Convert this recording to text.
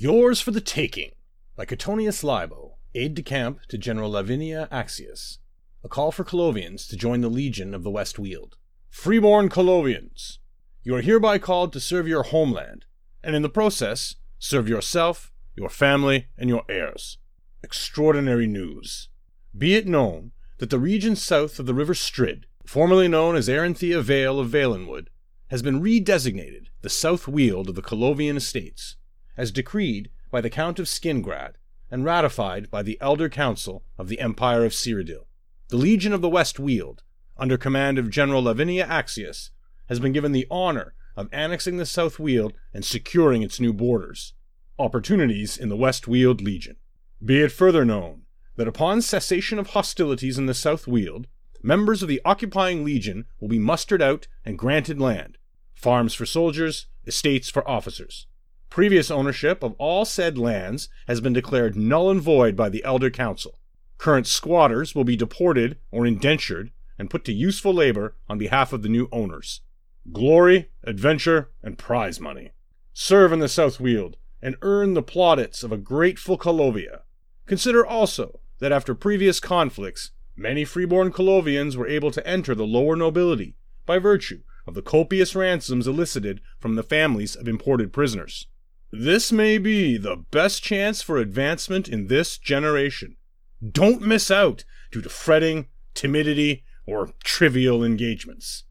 Yours for the Taking by Cottonius Libo, aide de camp to General Lavinia Axius. A call for Colovians to join the Legion of the West Weald. Freeborn Colovians, you are hereby called to serve your homeland, and in the process, serve yourself, your family, and your heirs. Extraordinary news. Be it known that the region south of the River Strid, formerly known as Arenthia Vale of Valenwood, has been redesignated the South Weald of the Colovian Estates as decreed by the Count of Skingrad and ratified by the Elder Council of the Empire of Cyrodiil. The Legion of the West Weald, under command of General Lavinia Axius, has been given the honor of annexing the South Weald and securing its new borders. Opportunities in the West Weald Legion. Be it further known that upon cessation of hostilities in the South Weald, members of the occupying legion will be mustered out and granted land, farms for soldiers, estates for officers. Previous ownership of all said lands has been declared null and void by the Elder Council. Current squatters will be deported or indentured and put to useful labor on behalf of the new owners. Glory, adventure, and prize money. Serve in the South Weald and earn the plaudits of a grateful Colovia. Consider also that after previous conflicts, many freeborn Colovians were able to enter the lower nobility by virtue of the copious ransoms elicited from the families of imported prisoners. This may be the best chance for advancement in this generation. Don't miss out due to fretting, timidity, or trivial engagements.